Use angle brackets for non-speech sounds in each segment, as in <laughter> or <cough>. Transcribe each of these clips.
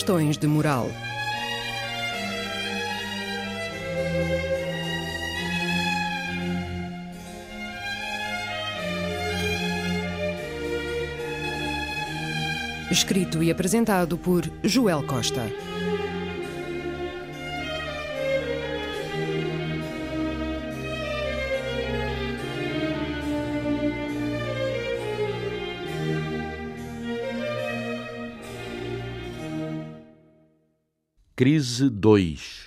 Questões de moral. Escrito e apresentado por Joel Costa. Crise 2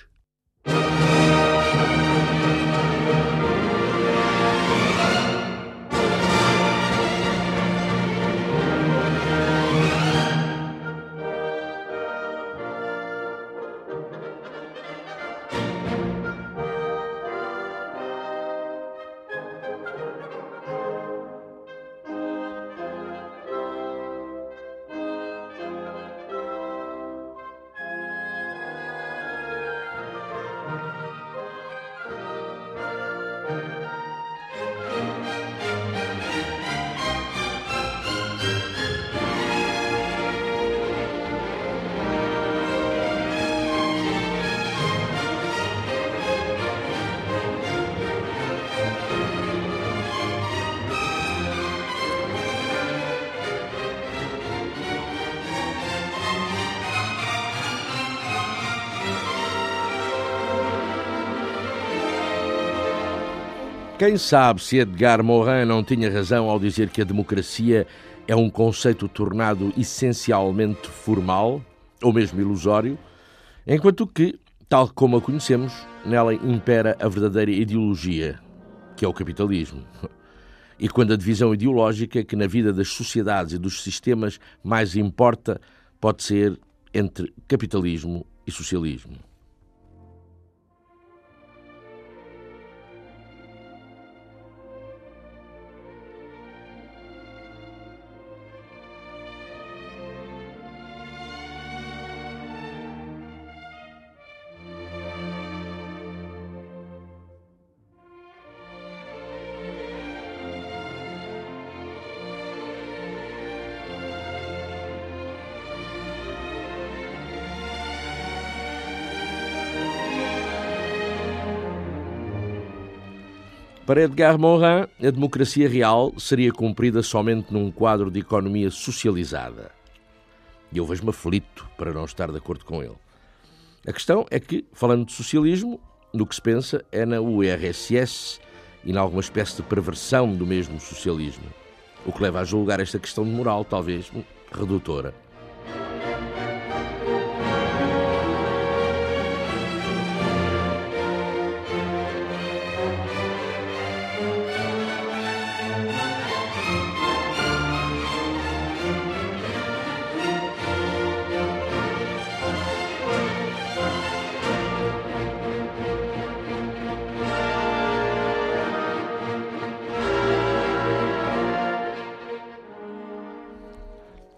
Quem sabe se Edgar Morin não tinha razão ao dizer que a democracia é um conceito tornado essencialmente formal, ou mesmo ilusório, enquanto que, tal como a conhecemos, nela impera a verdadeira ideologia, que é o capitalismo. E quando a divisão ideológica que na vida das sociedades e dos sistemas mais importa pode ser entre capitalismo e socialismo. Para Edgar Morin, a democracia real seria cumprida somente num quadro de economia socializada. E eu vejo-me aflito para não estar de acordo com ele. A questão é que, falando de socialismo, no que se pensa é na URSS e em alguma espécie de perversão do mesmo socialismo, o que leva a julgar esta questão de moral talvez redutora.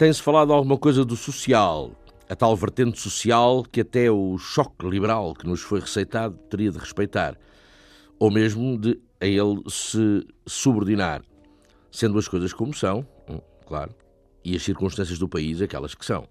Tem-se falado alguma coisa do social, a tal vertente social que até o choque liberal que nos foi receitado teria de respeitar, ou mesmo de a ele se subordinar, sendo as coisas como são, hum, claro, e as circunstâncias do país aquelas que são.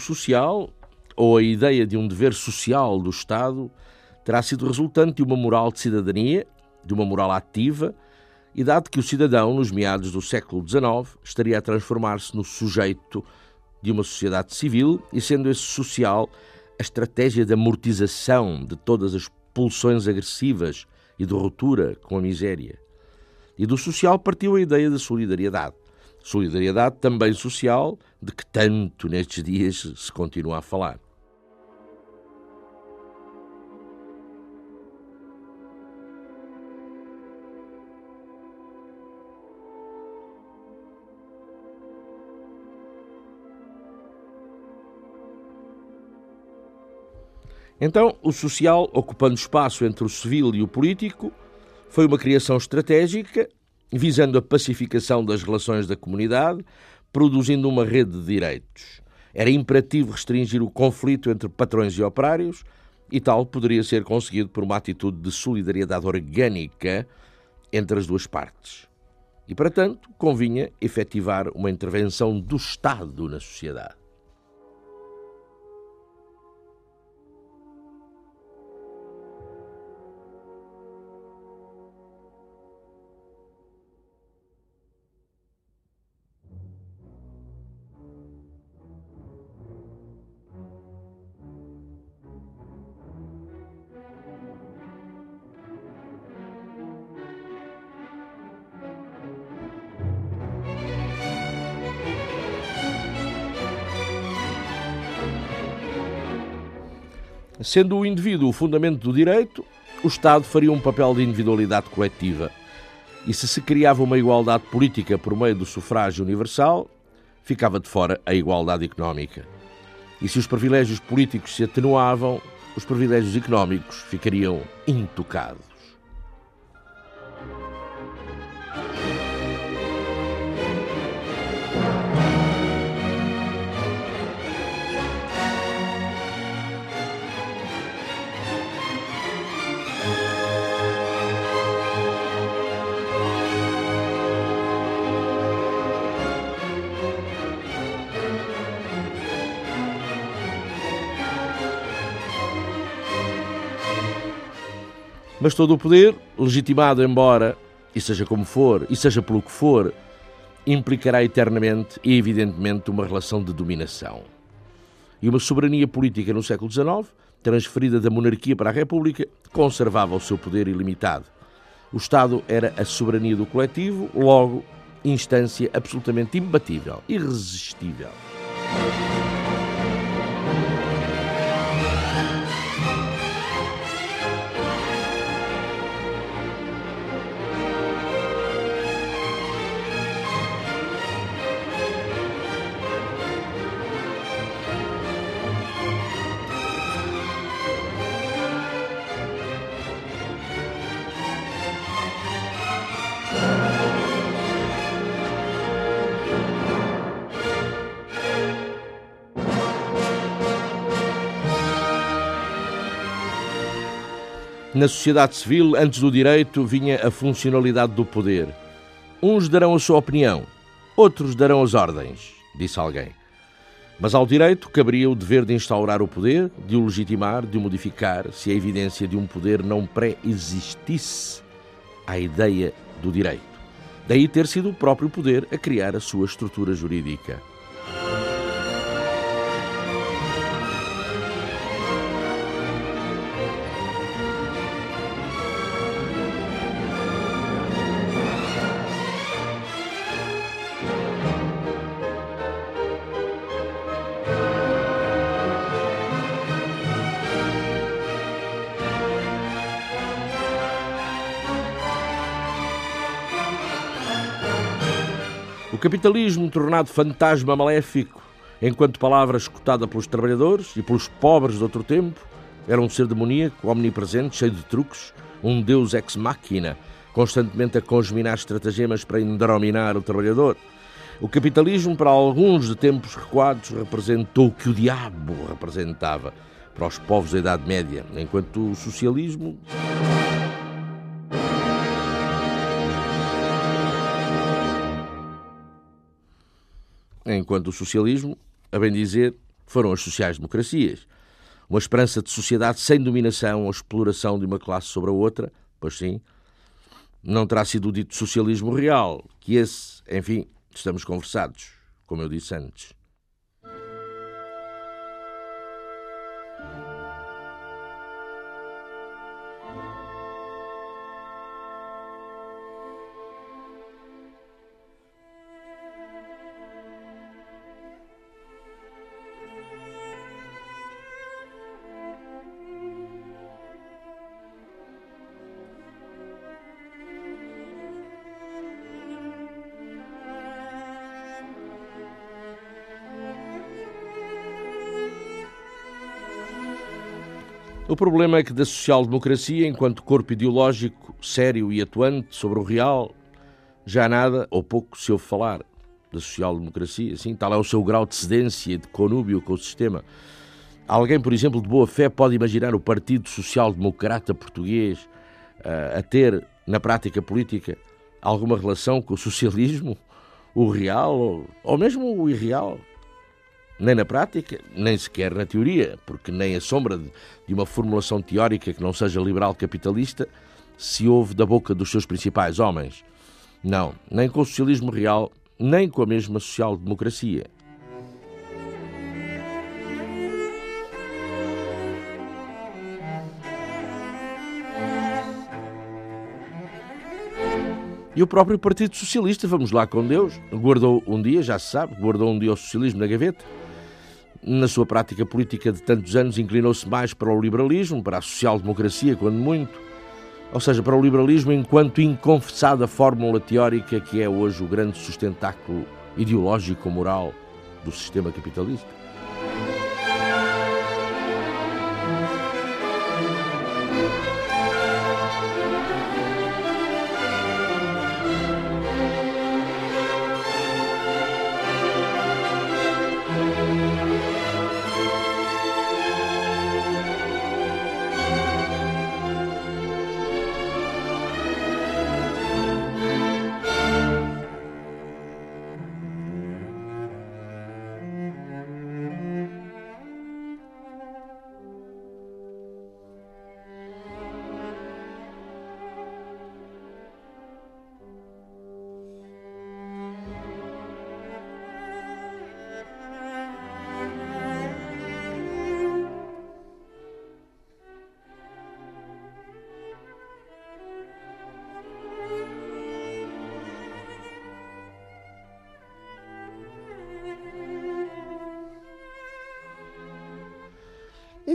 Social, ou a ideia de um dever social do Estado, terá sido resultante de uma moral de cidadania, de uma moral ativa, e dado que o cidadão, nos meados do século XIX, estaria a transformar-se no sujeito de uma sociedade civil, e sendo esse social a estratégia de amortização de todas as pulsões agressivas e de ruptura com a miséria. E do social partiu a ideia da solidariedade. Solidariedade também social, de que tanto nestes dias se continua a falar. Então, o social, ocupando espaço entre o civil e o político, foi uma criação estratégica visando a pacificação das relações da comunidade, produzindo uma rede de direitos. Era imperativo restringir o conflito entre patrões e operários, e tal poderia ser conseguido por uma atitude de solidariedade orgânica entre as duas partes. E, para tanto, convinha efetivar uma intervenção do Estado na sociedade. Sendo o indivíduo o fundamento do direito, o Estado faria um papel de individualidade coletiva. E se se criava uma igualdade política por meio do sufrágio universal, ficava de fora a igualdade económica. E se os privilégios políticos se atenuavam, os privilégios económicos ficariam intocados. Mas todo o poder, legitimado embora, e seja como for, e seja pelo que for, implicará eternamente e evidentemente uma relação de dominação. E uma soberania política no século XIX, transferida da monarquia para a República, conservava o seu poder ilimitado. O Estado era a soberania do coletivo, logo, instância absolutamente imbatível, irresistível. Na sociedade civil, antes do direito, vinha a funcionalidade do poder. Uns darão a sua opinião, outros darão as ordens, disse alguém. Mas ao direito caberia o dever de instaurar o poder, de o legitimar, de o modificar, se a evidência de um poder não pré-existisse à ideia do direito. Daí ter sido o próprio poder a criar a sua estrutura jurídica. Capitalismo tornado fantasma maléfico, enquanto palavra escutada pelos trabalhadores e pelos pobres de outro tempo, era um ser demoníaco, omnipresente, cheio de truques, um deus ex machina, constantemente a congeminar estratagemas para endrominar o trabalhador. O capitalismo, para alguns de tempos recuados, representou o que o diabo representava para os povos da Idade Média, enquanto o socialismo. Enquanto o socialismo, a bem dizer, foram as sociais-democracias. Uma esperança de sociedade sem dominação ou exploração de uma classe sobre a outra, pois sim, não terá sido o dito socialismo real, que esse, enfim, estamos conversados, como eu disse antes. O problema é que da social-democracia, enquanto corpo ideológico sério e atuante sobre o real, já nada ou pouco se ouve falar. da social-democracia, sim, tal é o seu grau de cedência e de conúbio com o sistema. Alguém, por exemplo, de boa fé pode imaginar o Partido Social Democrata Português uh, a ter, na prática política, alguma relação com o socialismo, o real ou, ou mesmo o irreal? Nem na prática, nem sequer na teoria, porque nem a sombra de, uma formulação teórica que não seja liberal capitalista se ouve da boca dos seus principais homens. Não, nem com o socialismo real, nem com a mesma social-democracia. E o próprio Partido Socialista, vamos lá com Deus, guardou um dia, já se sabe, guardou um dia o socialismo na gaveta. Na sua prática política de tantos anos, inclinou-se mais para o liberalismo, para a social-democracia, quando muito, ou seja, para o liberalismo enquanto inconfessada fórmula teórica que é hoje o grande sustentáculo ideológico-moral do sistema capitalista.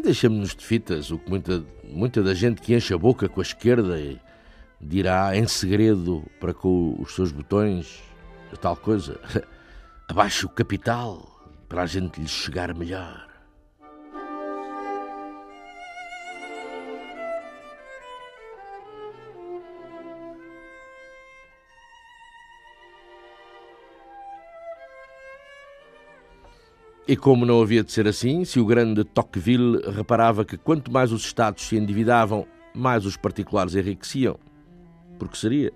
Deixamos-nos de fitas o que muita, muita da gente que enche a boca com a esquerda dirá em segredo para com os seus botões tal coisa. <laughs> Abaixo o capital para a gente lhe chegar melhor. E como não havia de ser assim, se o grande Tocqueville reparava que quanto mais os Estados se endividavam, mais os particulares enriqueciam. Porque seria.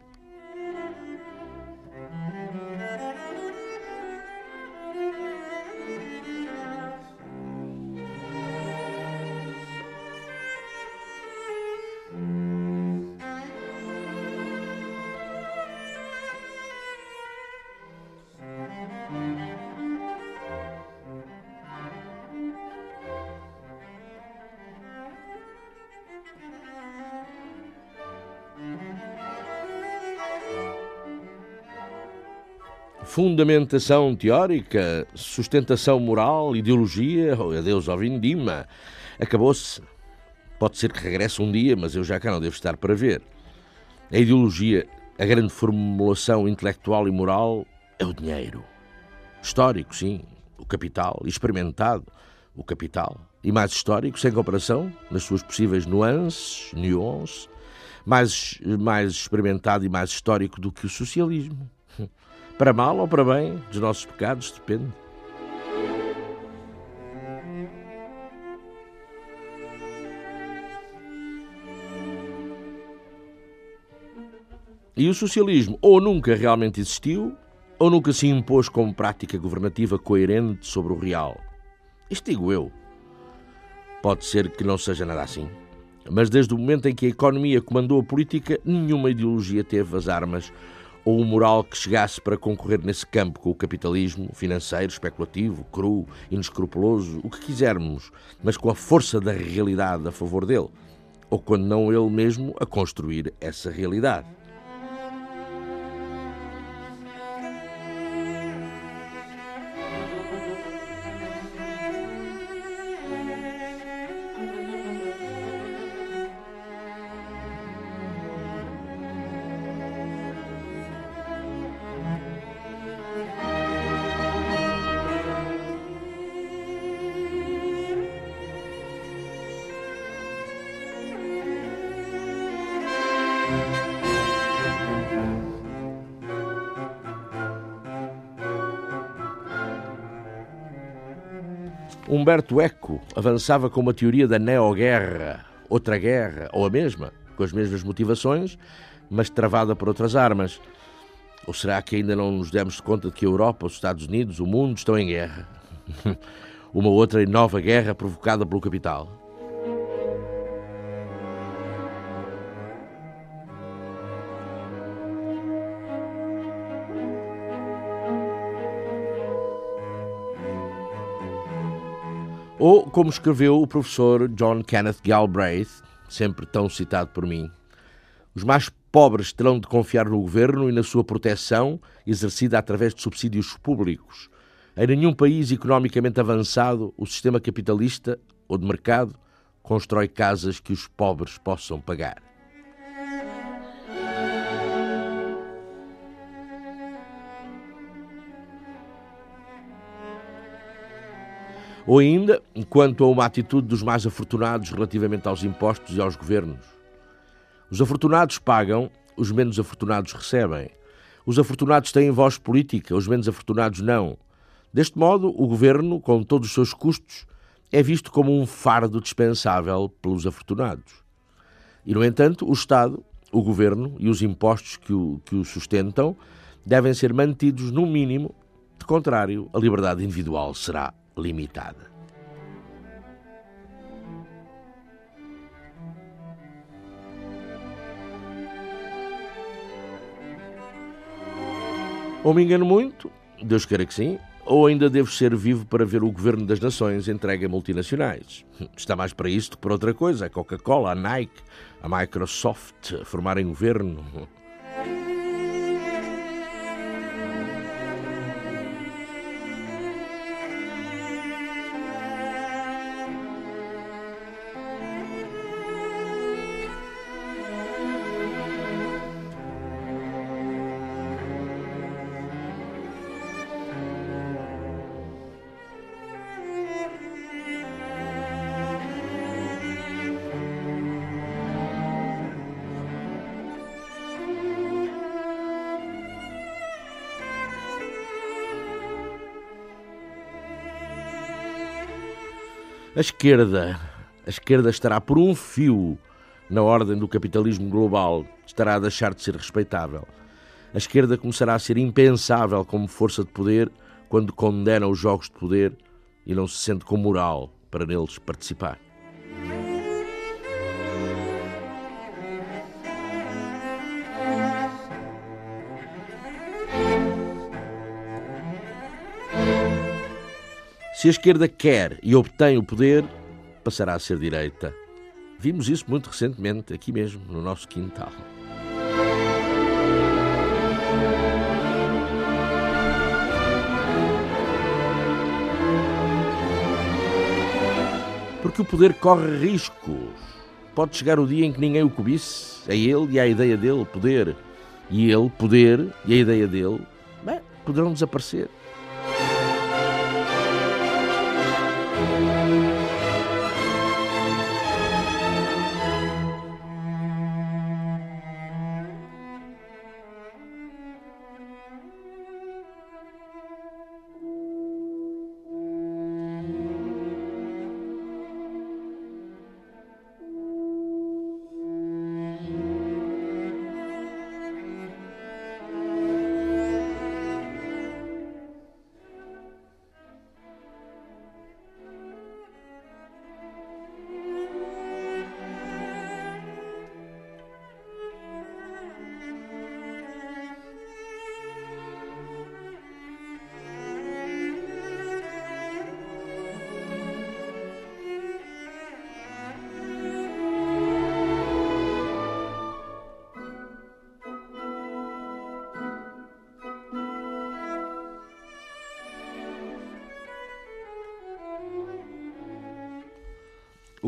Fundamentação teórica, sustentação moral, ideologia, oh, adeus ao Vindima. Acabou-se. Pode ser que regresse um dia, mas eu já cá não devo estar para ver. A ideologia, a grande formulação intelectual e moral é o dinheiro. Histórico, sim, o capital, experimentado, o capital. E mais histórico, sem comparação, nas suas possíveis nuances, nuances, mais, mais experimentado e mais histórico do que o socialismo. Para mal ou para bem, dos nossos pecados, depende. E o socialismo ou nunca realmente existiu, ou nunca se impôs como prática governativa coerente sobre o real. Isto digo eu. Pode ser que não seja nada assim. Mas desde o momento em que a economia comandou a política, nenhuma ideologia teve as armas ou o moral que chegasse para concorrer nesse campo com o capitalismo financeiro, especulativo, cru, inescrupuloso, o que quisermos, mas com a força da realidade a favor dele, ou quando não ele mesmo a construir essa realidade. Humberto Eco avançava com uma teoria da neoguerra, outra guerra, ou a mesma, com as mesmas motivações, mas travada por outras armas. Ou será que ainda não nos demos conta de que a Europa, os Estados Unidos, o mundo estão em guerra? <laughs> Uma outra e nova guerra provocada pelo capital. Ou, como escreveu o professor John Kenneth Galbraith, sempre tão citado por mim, os mais pobres terão de confiar no governo e na sua proteção exercida através de subsídios públicos. Em nenhum país economicamente avançado, o sistema capitalista ou de mercado constrói casas que os pobres possam pagar. Ou ainda, quanto a uma atitude dos mais afortunados relativamente aos impostos e aos governos. Os afortunados pagam, os menos afortunados recebem. Os afortunados têm voz política, os menos afortunados não. Deste modo, o governo, com todos os seus custos, é visto como um fardo dispensável pelos afortunados. E, no entanto, o Estado, o governo e os impostos que o, que o sustentam devem ser mantidos no mínimo, de contrário, a liberdade individual será limitada. Ou me engano muito, Deus queira que sim, ou ainda devo ser vivo para ver o governo das nações entregue a multinacionais. Está mais para isto que para outra coisa. A Coca-Cola, a Nike, a Microsoft formarem governo. A esquerda, a esquerda estará por um fio na ordem do capitalismo global, estará a deixar de ser respeitável. A esquerda começará a ser impensável como força de poder quando condena os jogos de poder e não se sente com moral para neles participar. Se a esquerda quer e obtém o poder, passará a ser direita. Vimos isso muito recentemente, aqui mesmo, no nosso quintal. Porque o poder corre riscos. Pode chegar o dia em que ninguém o cobice. É ele e a ideia dele, poder. E ele, poder, e a ideia dele, bem, poderão desaparecer.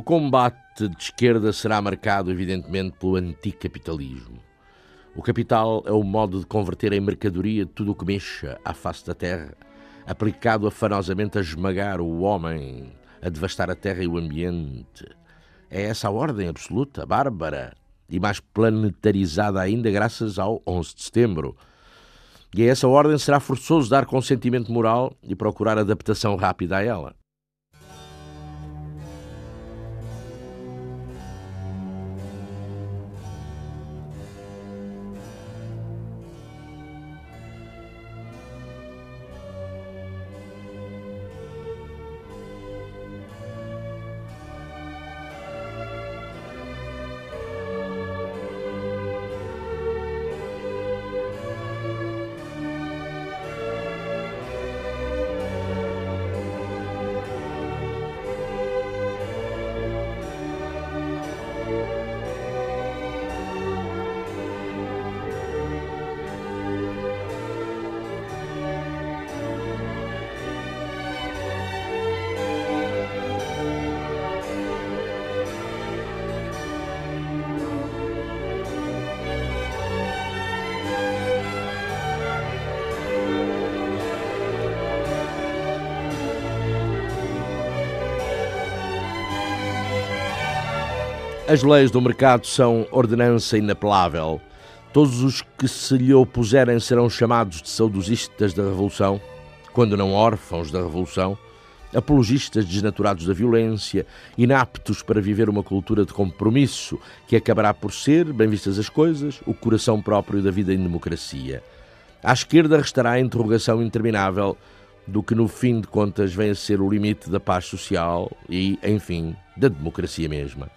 O combate de esquerda será marcado, evidentemente, pelo anticapitalismo. O capital é o modo de converter em mercadoria tudo o que mexa à face da terra, aplicado afanosamente a esmagar o homem, a devastar a terra e o ambiente. É essa a ordem absoluta, bárbara e mais planetarizada ainda graças ao 11 de setembro. E a essa ordem será forçoso dar consentimento moral e procurar adaptação rápida a ela. As leis do mercado são ordenança inapelável. Todos os que se lhe opuserem serão chamados de saudosistas da Revolução, quando não órfãos da Revolução, apologistas desnaturados da violência, inaptos para viver uma cultura de compromisso que acabará por ser, bem vistas as coisas, o coração próprio da vida em democracia. À esquerda restará a interrogação interminável do que no fim de contas vem a ser o limite da paz social e, enfim, da democracia mesma.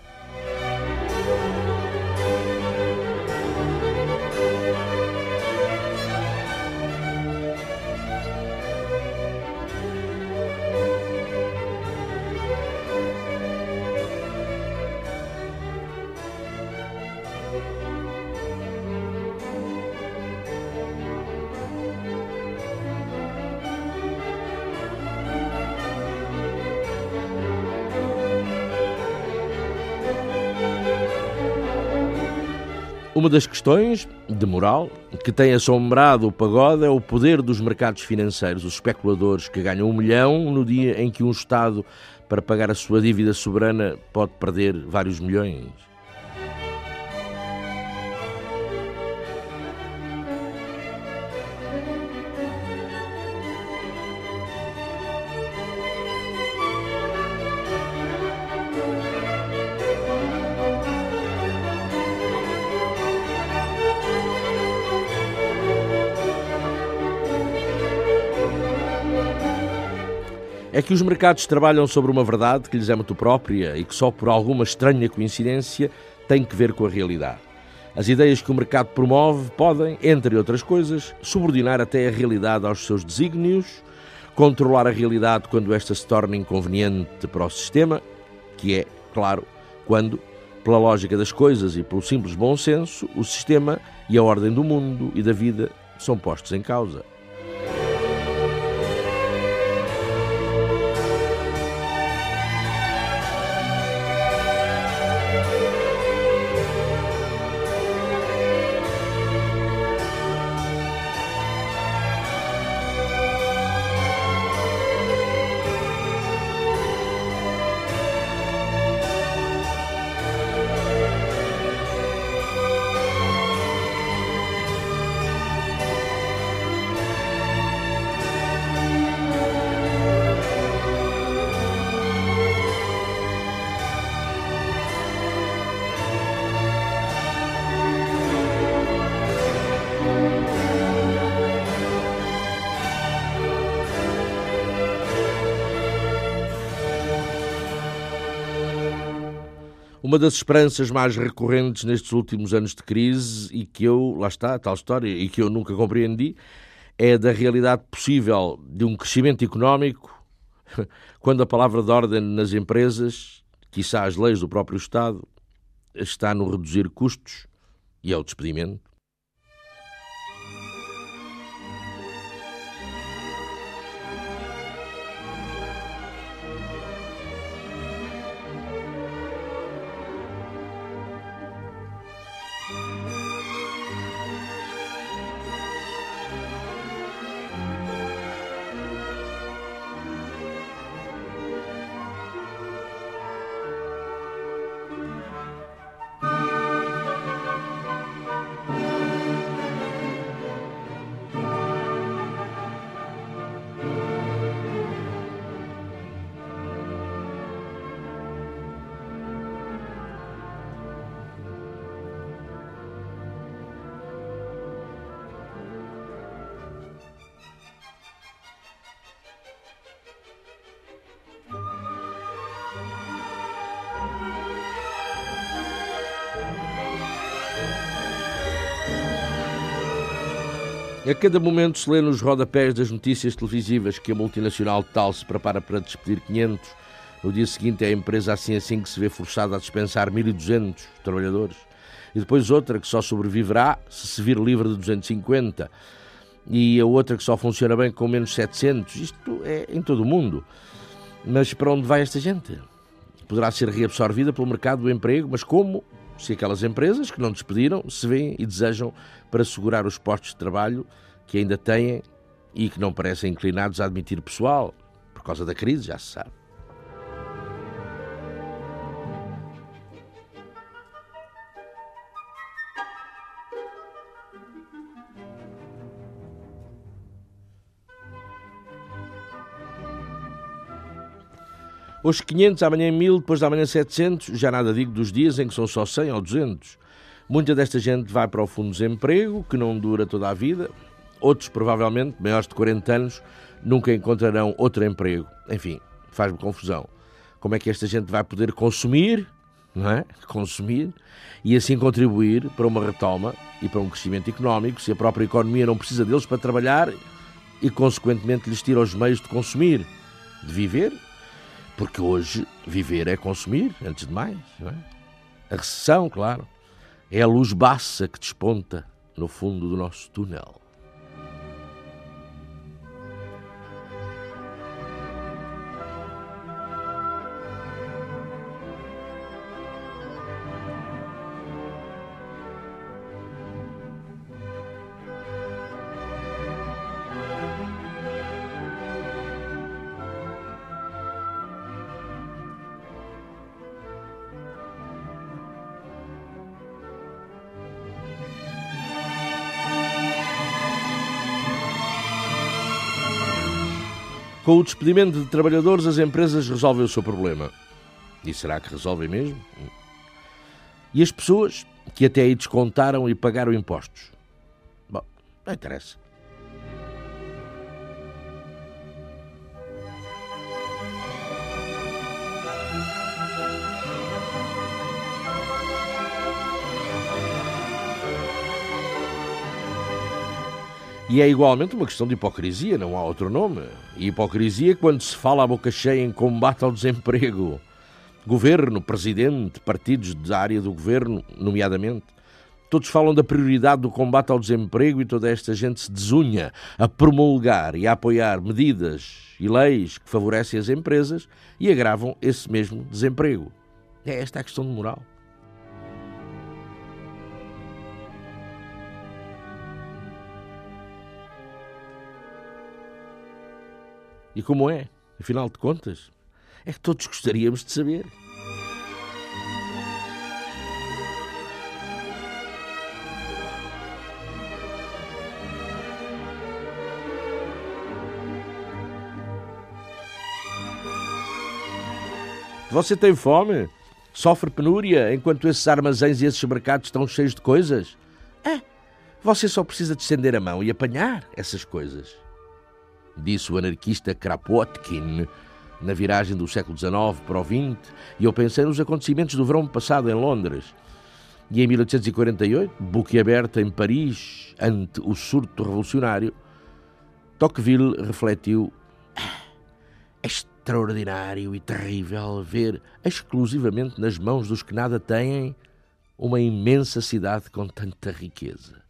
Uma das questões de moral que tem assombrado o pagode é o poder dos mercados financeiros, os especuladores que ganham um milhão no dia em que um Estado, para pagar a sua dívida soberana, pode perder vários milhões. É que os mercados trabalham sobre uma verdade que lhes é muito própria e que só por alguma estranha coincidência tem que ver com a realidade. As ideias que o mercado promove podem, entre outras coisas, subordinar até a realidade aos seus desígnios, controlar a realidade quando esta se torna inconveniente para o sistema, que é, claro, quando, pela lógica das coisas e pelo simples bom senso, o sistema e a ordem do mundo e da vida são postos em causa. Uma das esperanças mais recorrentes nestes últimos anos de crise e que eu, lá está, tal história, e que eu nunca compreendi, é da realidade possível de um crescimento económico <laughs> quando a palavra de ordem nas empresas, quiçá as leis do próprio Estado, está no reduzir custos e ao despedimento. Cada momento se lê nos rodapés das notícias televisivas que a multinacional tal se prepara para despedir 500. No dia seguinte é a empresa assim assim que se vê forçada a dispensar 1.200 trabalhadores. E depois outra que só sobreviverá se se vir livre de 250. E a outra que só funciona bem com menos 700. Isto é em todo o mundo. Mas para onde vai esta gente? Poderá ser reabsorvida pelo mercado do emprego, mas como? se aquelas empresas que não despediram se veem e desejam para assegurar os postos de trabalho que ainda têm e que não parecem inclinados a admitir pessoal, por causa da crise, já se sabe. Hoje 500, amanhã 1000, depois da manhã 700, já nada digo dos dias em que são só 100 ou 200. Muita desta gente vai para o fundo de desemprego, que não dura toda a vida, Outros, provavelmente, maiores de 40 anos, nunca encontrarão outro emprego. Enfim, faz-me confusão. Como é que esta gente vai poder consumir, não é? <laughs> Consumir e assim contribuir para uma retoma e para um crescimento económico se a própria economia não precisa deles para trabalhar e, consequentemente, lhes tira os meios de consumir, de viver? Porque hoje viver é consumir, antes de mais, não é? A recessão, claro, é a luz baça que desponta no fundo do nosso túnel. Com o despedimento de trabalhadores, as empresas resolvem o seu problema. E será que resolvem mesmo? E as pessoas que até aí descontaram e pagaram impostos? Bom, não interessa. E é igualmente uma questão de hipocrisia, não há outro nome. E hipocrisia quando se fala à boca cheia em combate ao desemprego. Governo, presidente, partidos da área do governo, nomeadamente, todos falam da prioridade do combate ao desemprego e toda esta gente se desunha a promulgar e a apoiar medidas e leis que favorecem as empresas e agravam esse mesmo desemprego. É esta a questão de moral. E como é? Afinal de contas, é que todos gostaríamos de saber. Você tem fome? Sofre penúria enquanto esses armazéns e esses mercados estão cheios de coisas? É, você só precisa de estender a mão e apanhar essas coisas disse o anarquista Kropotkin na viragem do século XIX para o XX, e eu pensei nos acontecimentos do verão passado em Londres. E em 1848, boquiaberta em Paris, ante o surto revolucionário, Tocqueville refletiu: é extraordinário e terrível ver, exclusivamente nas mãos dos que nada têm, uma imensa cidade com tanta riqueza.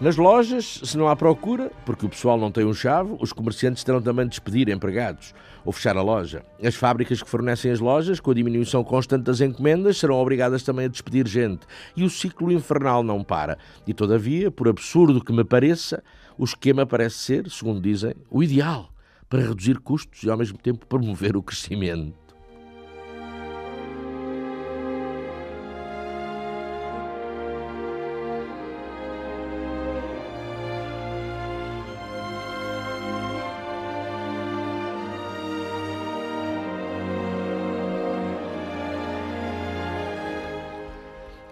Nas lojas, se não há procura, porque o pessoal não tem um chave, os comerciantes terão também de despedir empregados ou fechar a loja. As fábricas que fornecem as lojas, com a diminuição constante das encomendas, serão obrigadas também a despedir gente. E o ciclo infernal não para. E, todavia, por absurdo que me pareça, o esquema parece ser, segundo dizem, o ideal para reduzir custos e, ao mesmo tempo, promover o crescimento.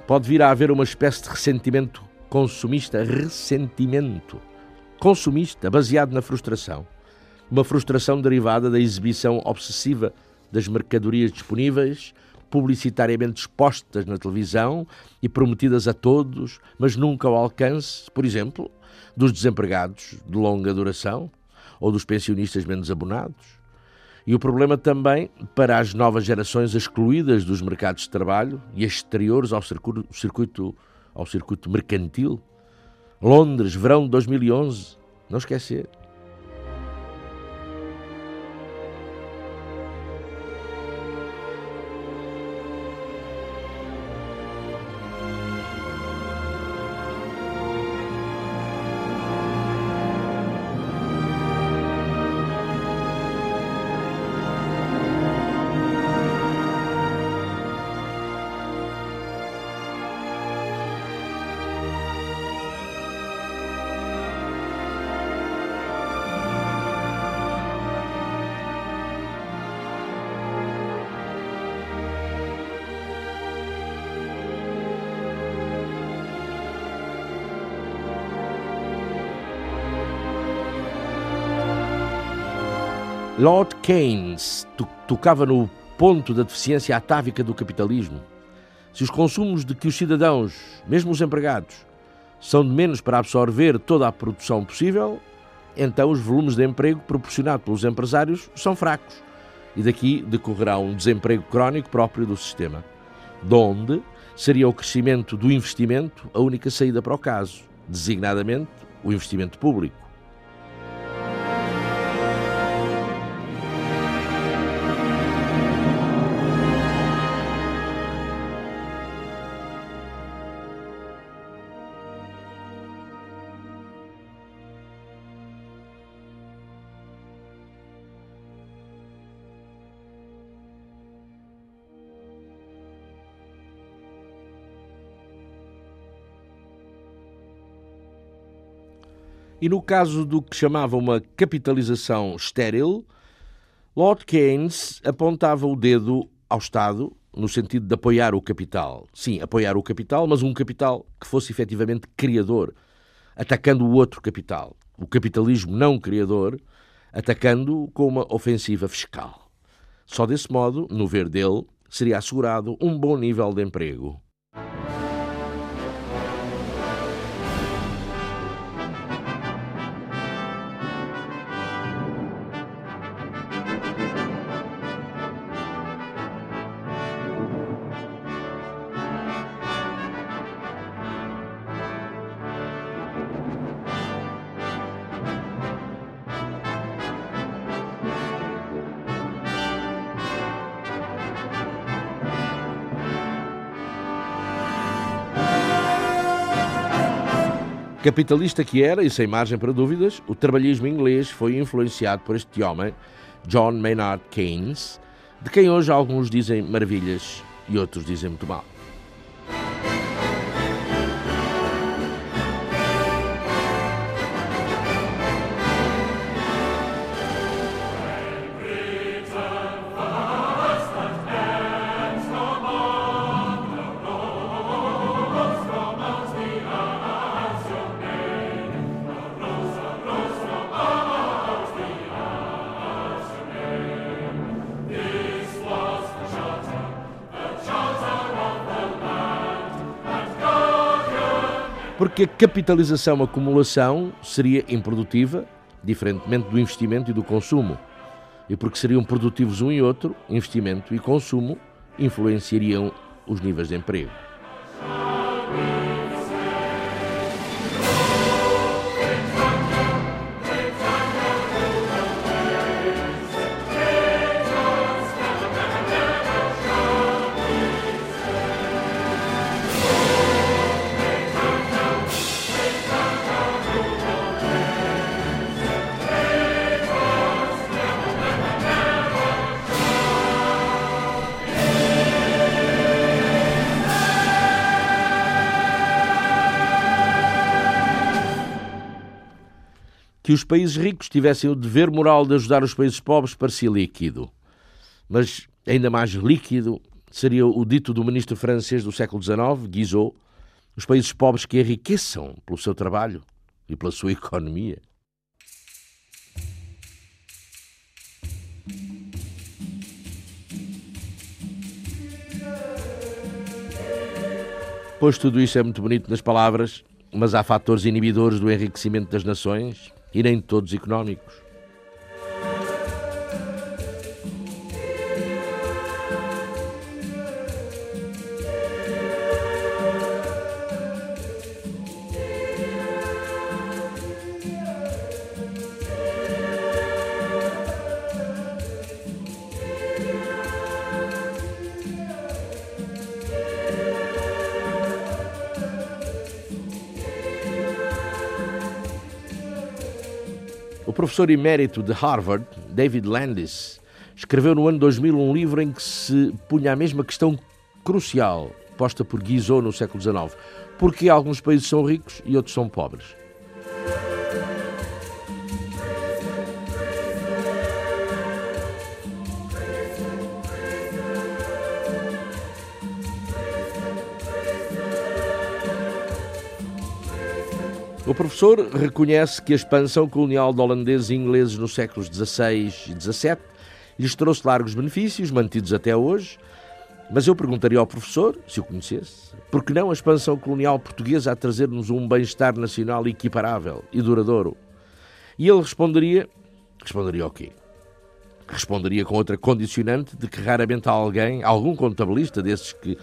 Pode vir a haver uma espécie de ressentimento consumista, ressentimento consumista, baseado na frustração. Uma frustração derivada da exibição obsessiva das mercadorias disponíveis, publicitariamente expostas na televisão e prometidas a todos, mas nunca ao alcance, por exemplo, dos desempregados de longa duração ou dos pensionistas menos abonados. E o problema também para as novas gerações excluídas dos mercados de trabalho e exteriores ao circuito, ao circuito mercantil. Londres, verão de 2011, não esquecer. Lord Keynes tocava no ponto da deficiência atávica do capitalismo. Se os consumos de que os cidadãos, mesmo os empregados, são de menos para absorver toda a produção possível, então os volumes de emprego proporcionados pelos empresários são fracos e daqui decorrerá um desemprego crónico próprio do sistema, donde seria o crescimento do investimento a única saída para o caso, designadamente o investimento público. E no caso do que chamava uma capitalização estéril, Lord Keynes apontava o dedo ao Estado no sentido de apoiar o capital. Sim, apoiar o capital, mas um capital que fosse efetivamente criador, atacando o outro capital, o capitalismo não criador, atacando-o com uma ofensiva fiscal. Só desse modo, no ver dele, seria assegurado um bom nível de emprego. Capitalista que era, e sem margem para dúvidas, o trabalhismo inglês foi influenciado por este homem, John Maynard Keynes, de quem hoje alguns dizem maravilhas e outros dizem muito mal. Porque a capitalização, a acumulação, seria improdutiva, diferentemente do investimento e do consumo. E porque seriam produtivos um e outro, investimento e consumo influenciariam os níveis de emprego. Que os países ricos tivessem o dever moral de ajudar os países pobres parecia líquido. Mas ainda mais líquido seria o dito do ministro francês do século XIX, Guizot, os países pobres que enriqueçam pelo seu trabalho e pela sua economia. Pois tudo isso é muito bonito nas palavras, mas há fatores inibidores do enriquecimento das nações, e nem todos económicos. Professor emérito de Harvard, David Landis, escreveu no ano 2000 um livro em que se punha a mesma questão crucial posta por Guizot no século XIX. Porque alguns países são ricos e outros são pobres? O professor reconhece que a expansão colonial de holandeses e ingleses nos séculos XVI e XVII lhes trouxe largos benefícios, mantidos até hoje, mas eu perguntaria ao professor, se o conhecesse, por que não a expansão colonial portuguesa a trazer-nos um bem-estar nacional equiparável e duradouro? E ele responderia, responderia o quê? Responderia com outra condicionante de que raramente alguém, algum contabilista desses que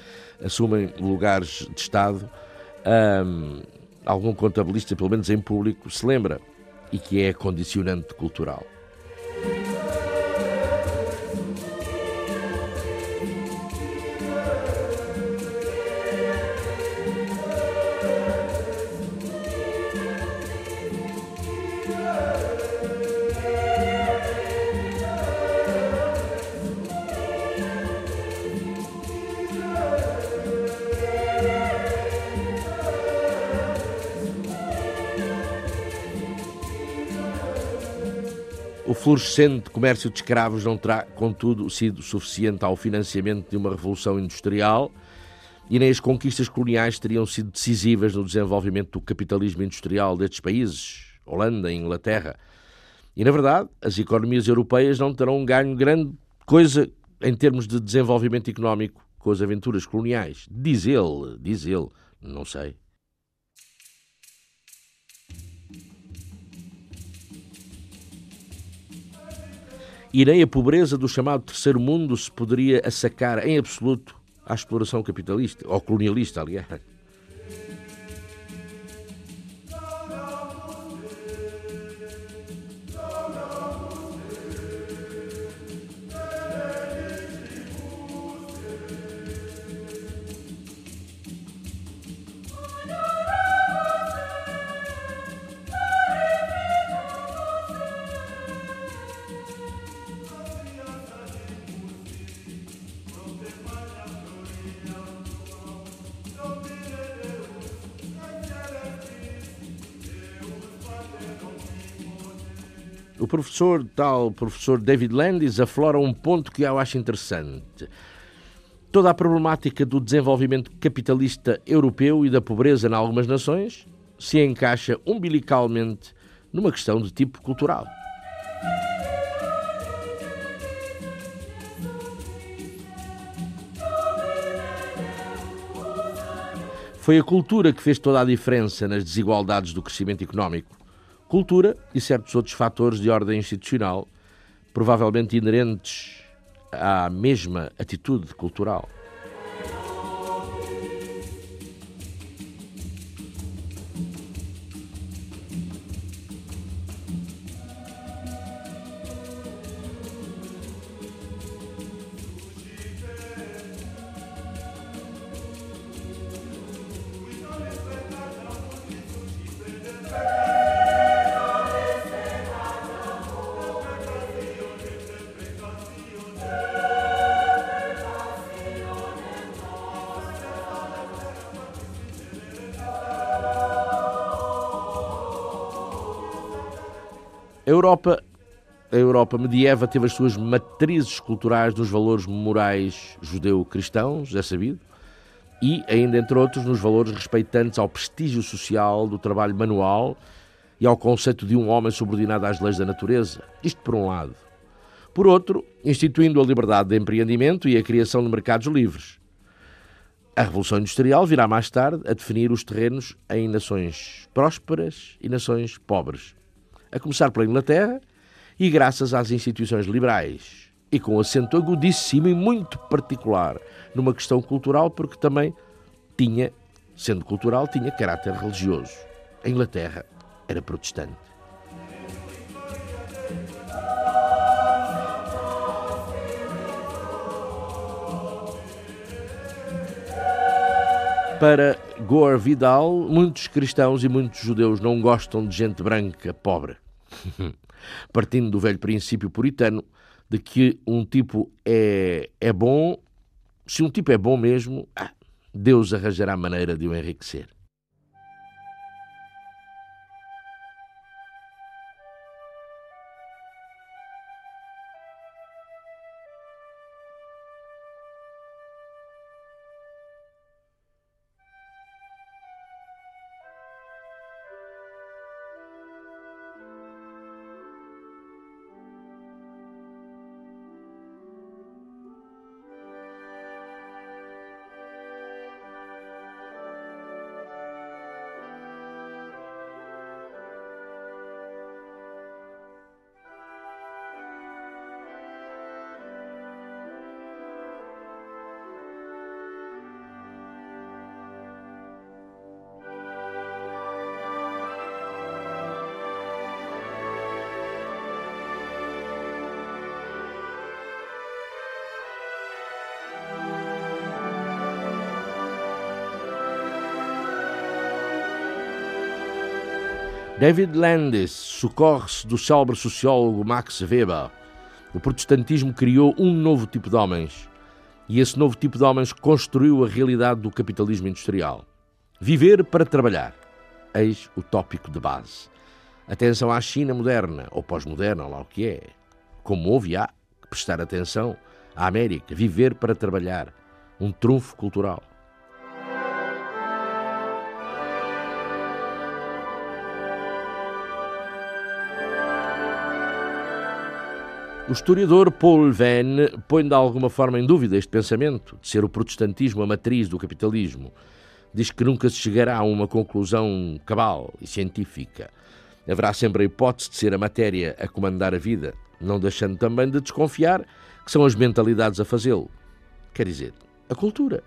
assumem lugares de Estado, hum, algum contabilista, pelo menos em público, se lembra, e que é condicionante cultural. Florescente comércio de escravos não terá, contudo, sido suficiente ao financiamento de uma revolução industrial e nem as conquistas coloniais teriam sido decisivas no desenvolvimento do capitalismo industrial destes países, Holanda e Inglaterra. E, na verdade, as economias europeias não terão ganho grande coisa em termos de desenvolvimento económico com as aventuras coloniais. Diz ele, diz ele, não sei. E nem a pobreza do chamado terceiro mundo se poderia assacar em absoluto à exploração capitalista, ou colonialista, aliás. Professor, tal professor David Landis, aflora um ponto que eu acho interessante. Toda a problemática do desenvolvimento capitalista europeu e da pobreza em algumas nações se encaixa umbilicalmente numa questão de tipo cultural. Foi a cultura que fez toda a diferença nas desigualdades do crescimento económico cultura e certos outros fatores de ordem institucional, provavelmente inerentes à mesma atitude cultural. Europa medieva teve as suas matrizes culturais nos valores morais judeu-cristãos, é sabido, e, ainda entre outros, nos valores respeitantes ao prestígio social do trabalho manual e ao conceito de um homem subordinado às leis da natureza. Isto por um lado. Por outro, instituindo a liberdade de empreendimento e a criação de mercados livres. A Revolução Industrial virá mais tarde a definir os terrenos em nações prósperas e nações pobres a começar pela Inglaterra, e graças às instituições liberais, e com acento agudíssimo e muito particular numa questão cultural, porque também tinha, sendo cultural, tinha caráter religioso. A Inglaterra era protestante. Para Gore Vidal, muitos cristãos e muitos judeus não gostam de gente branca pobre. <laughs> Partindo do velho princípio puritano de que um tipo é, é bom, se um tipo é bom mesmo, ah, Deus arranjará maneira de o enriquecer. David Landis socorre-se do célebre sociólogo Max Weber. O protestantismo criou um novo tipo de homens e esse novo tipo de homens construiu a realidade do capitalismo industrial. Viver para trabalhar. Eis o tópico de base. Atenção à China moderna, ou pós-moderna, lá o que é. Como houve há que prestar atenção à América. Viver para trabalhar. Um trunfo cultural. O historiador Paul Venn põe de alguma forma em dúvida este pensamento de ser o protestantismo a matriz do capitalismo. Diz que nunca se chegará a uma conclusão cabal e científica. Haverá sempre a hipótese de ser a matéria a comandar a vida, não deixando também de desconfiar que são as mentalidades a fazê-lo. Quer dizer, a cultura.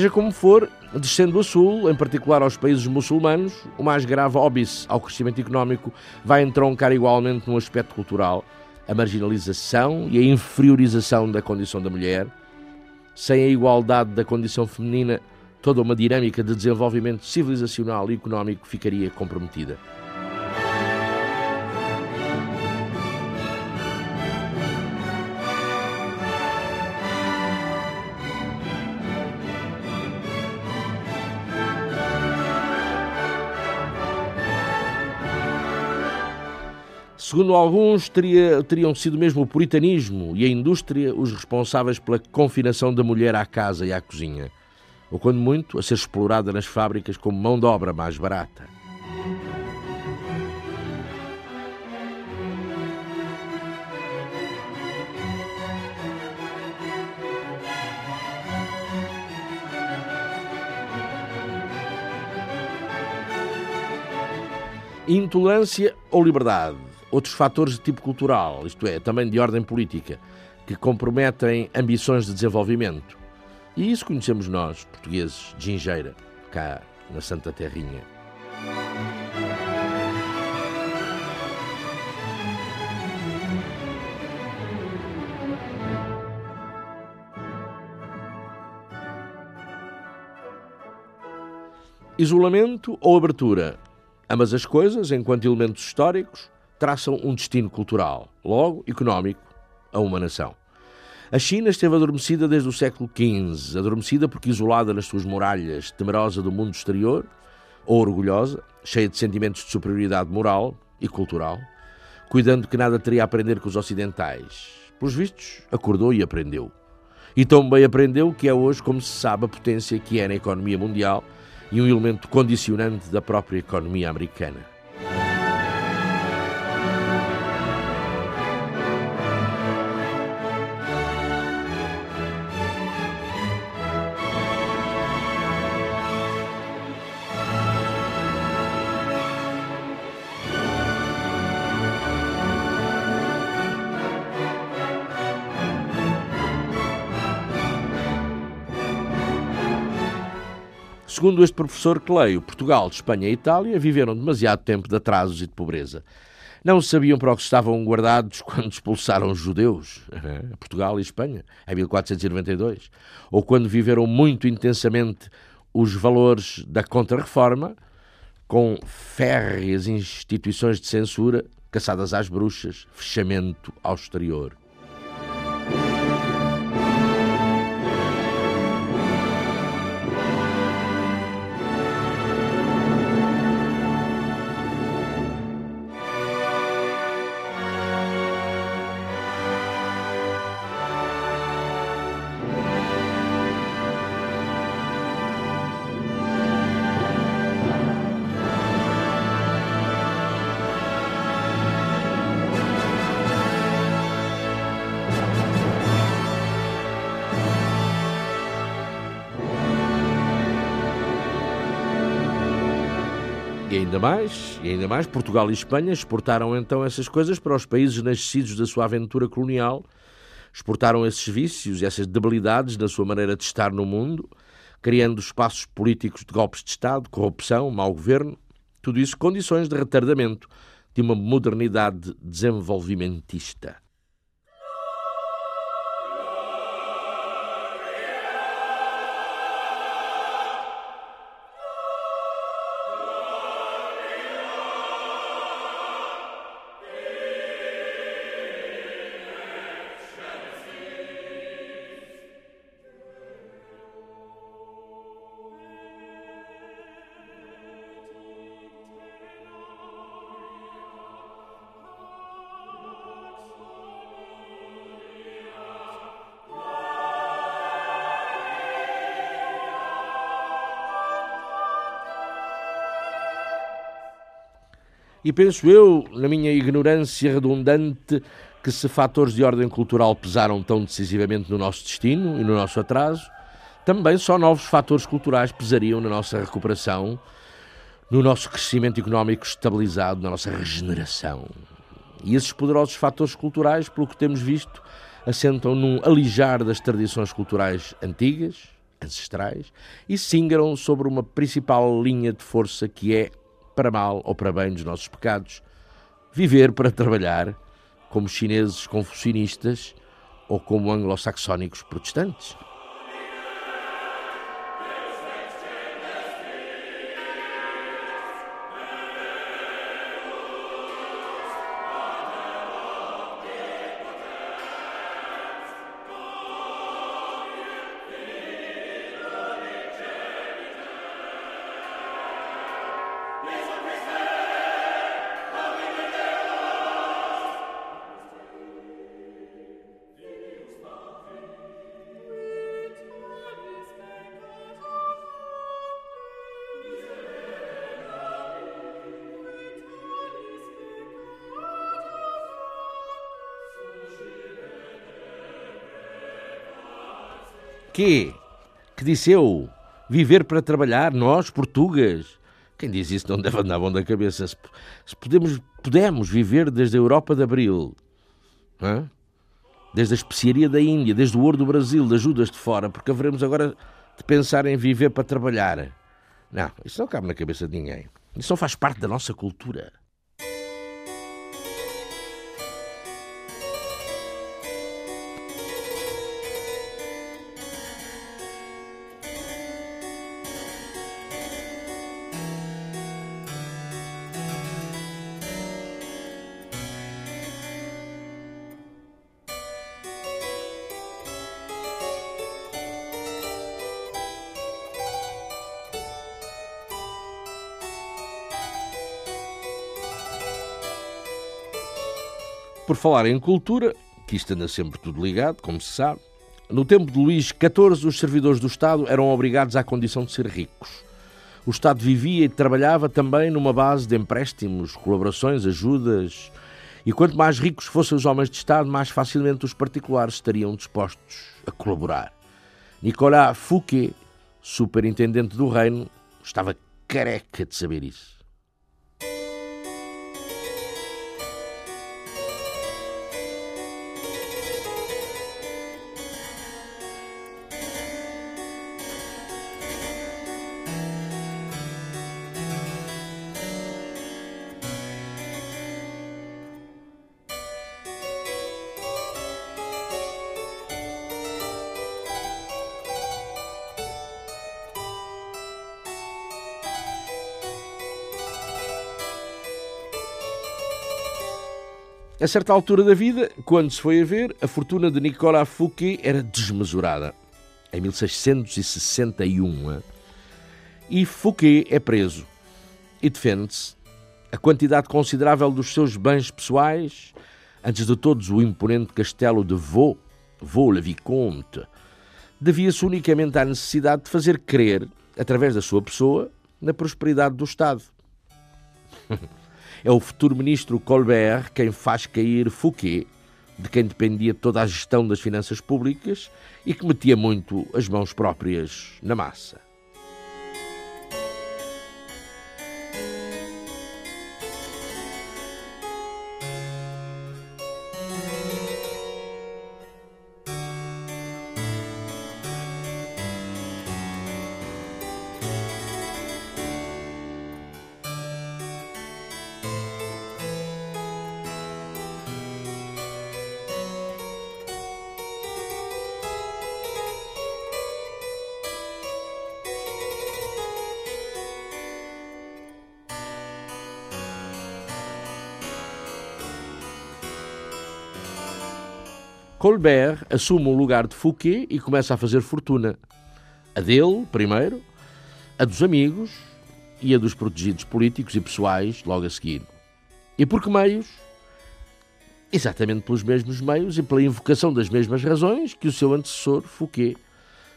Seja como for, descendo a sul, em particular aos países muçulmanos, o mais grave óbice ao crescimento económico vai entroncar igualmente no aspecto cultural, a marginalização e a inferiorização da condição da mulher. Sem a igualdade da condição feminina, toda uma dinâmica de desenvolvimento civilizacional e económico ficaria comprometida. Segundo alguns, teria, teriam sido mesmo o puritanismo e a indústria os responsáveis pela confinação da mulher à casa e à cozinha, ou quando muito, a ser explorada nas fábricas como mão de obra mais barata. Intolerância ou liberdade? Outros fatores de tipo cultural, isto é, também de ordem política, que comprometem ambições de desenvolvimento. E isso conhecemos nós, portugueses, de gingeira, cá na Santa Terrinha. Isolamento ou abertura? Ambas as coisas, enquanto elementos históricos, traçam um destino cultural, logo económico, a uma nação. A China esteve adormecida desde o século XV, adormecida porque isolada nas suas muralhas, temerosa do mundo exterior, ou orgulhosa, cheia de sentimentos de superioridade moral e cultural, cuidando que nada teria a aprender com os ocidentais. Pelos vistos, acordou e aprendeu. E tão bem aprendeu que é hoje, como se sabe, a potência que é na economia mundial e um elemento condicionante da própria economia americana. Segundo este professor que leio, Portugal, Espanha e Itália viveram demasiado tempo de atrasos e de pobreza. Não sabiam para o que estavam guardados <laughs> quando expulsaram os judeus, Portugal e Espanha, em 1492, ou quando viveram muito intensamente os valores da Contra-Reforma, com férreas instituições de censura, caçadas às bruxas, fechamento ao exterior. Ainda mais, Portugal e Espanha exportaram então essas coisas para os países nascidos da sua aventura colonial, exportaram esses vícios e essas debilidades na sua maneira de estar no mundo, criando espaços políticos de golpes de Estado, corrupção, mau governo, tudo isso condições de retardamento de uma modernidade desenvolvimentista. E penso eu, na minha ignorância redundante, que se fatores de ordem cultural pesaram tão decisivamente no nosso destino e no nosso atraso, também só novos fatores culturais pesariam na nossa recuperação, no nosso crescimento económico estabilizado, na nossa regeneração. E esses poderosos fatores culturais, pelo que temos visto, assentam num alijar das tradições culturais antigas, ancestrais, e singram sobre uma principal linha de força que é para mal ou para bem dos nossos pecados, viver para trabalhar, como chineses confucionistas ou como anglo-saxónicos protestantes. Quê? Que disse eu? Viver para trabalhar, nós, portugas? Quem diz isso não deve andar bom da cabeça. Se, se podemos, podemos viver desde a Europa de Abril, hã? desde a especiaria da Índia, desde o ouro do Brasil, das ajudas de fora, porque haveremos agora de pensar em viver para trabalhar. Não, isso não cabe na cabeça de ninguém. Isso não faz parte da nossa cultura. Por falar em cultura, que isto anda sempre tudo ligado, como se sabe, no tempo de Luís XIV, os servidores do Estado eram obrigados à condição de ser ricos. O Estado vivia e trabalhava também numa base de empréstimos, colaborações, ajudas. E quanto mais ricos fossem os homens de Estado, mais facilmente os particulares estariam dispostos a colaborar. Nicolas Fouquet, superintendente do reino, estava careca de saber isso. A certa altura da vida, quando se foi a ver, a fortuna de Nicolas Fouquet era desmesurada. Em 1661. E Fouquet é preso e defende-se. A quantidade considerável dos seus bens pessoais, antes de todos o imponente castelo de Vaux, Vaux-le-Vicomte, devia-se unicamente à necessidade de fazer crer, através da sua pessoa, na prosperidade do Estado. <laughs> É o futuro ministro Colbert quem faz cair Fouquet, de quem dependia toda a gestão das finanças públicas e que metia muito as mãos próprias na massa. Colbert assume o lugar de Fouquet e começa a fazer fortuna. A dele, primeiro, a dos amigos e a dos protegidos políticos e pessoais, logo a seguir. E por que meios? Exatamente pelos mesmos meios e pela invocação das mesmas razões que o seu antecessor, Fouquet,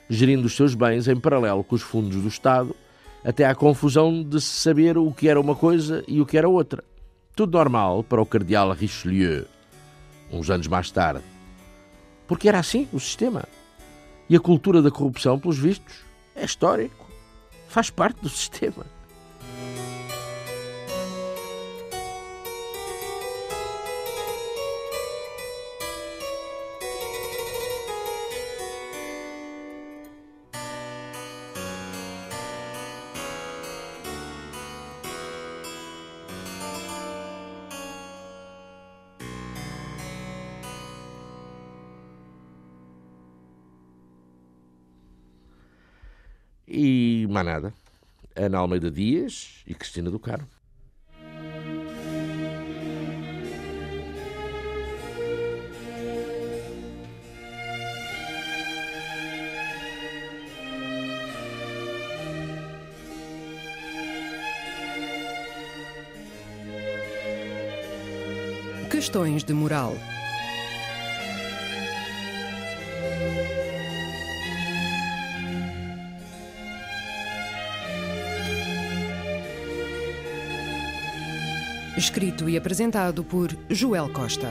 gerindo os seus bens em paralelo com os fundos do Estado, até à confusão de se saber o que era uma coisa e o que era outra. Tudo normal para o cardeal Richelieu, uns anos mais tarde. Porque era assim o sistema. E a cultura da corrupção, pelos vistos, é histórico. Faz parte do <laughs> sistema. E mais nada. Ana Almeida Dias e Cristina do Carmo. Questões de moral. Escrito e apresentado por Joel Costa.